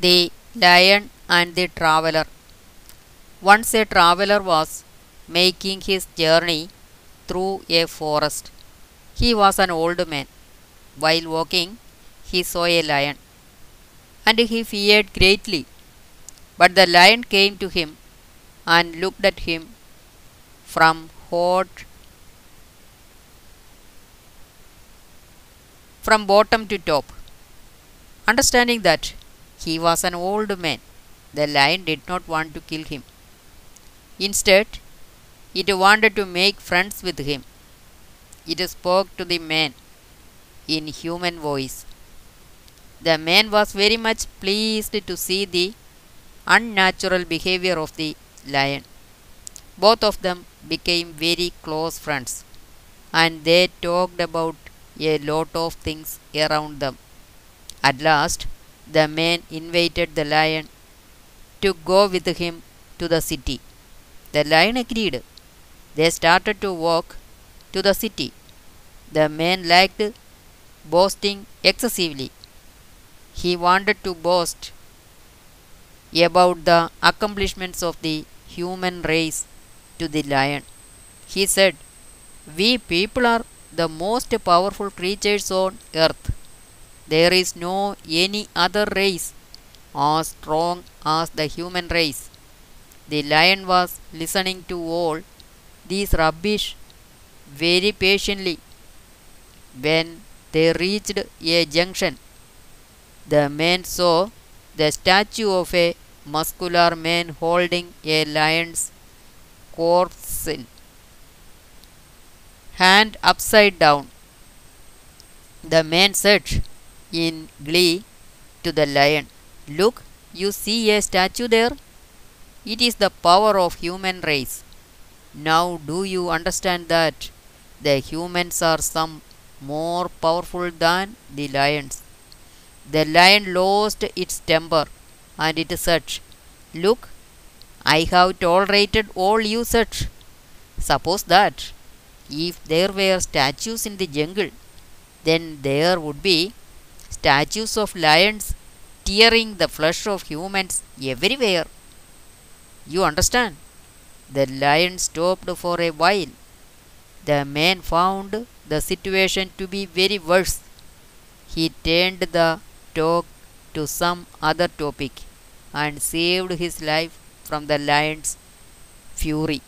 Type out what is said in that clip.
The Lion and the Traveler. Once a traveler was making his journey through a forest. He was an old man. While walking, he saw a lion, and he feared greatly. But the lion came to him and looked at him from hot from bottom to top. Understanding that he was an old man, the lion did not want to kill him. Instead, it wanted to make friends with him. It spoke to the man in human voice. The man was very much pleased to see the unnatural behavior of the lion. Both of them became very close friends and they talked about a lot of things around them. At last, the man invited the lion to go with him to the city. The lion agreed. They started to walk to the city. The man liked boasting excessively. He wanted to boast about the accomplishments of the human race to the lion. He said, We people are the most powerful creatures on earth. There is no any other race as strong as the human race. The lion was listening to all these rubbish very patiently. When they reached a junction, the man saw the statue of a muscular man holding a lion's corpse hand upside down. The man said in glee to the lion, Look, you see a statue there? It is the power of human race. Now do you understand that the humans are some more powerful than the lions? The lion lost its temper and it said, Look, I have tolerated all you said. Suppose that if there were statues in the jungle, then there would be statues of lions tearing the flesh of humans everywhere. You understand? The lion stopped for a while. The man found the situation to be very worse. He turned the talk to some other topic and saved his life from the lion's fury.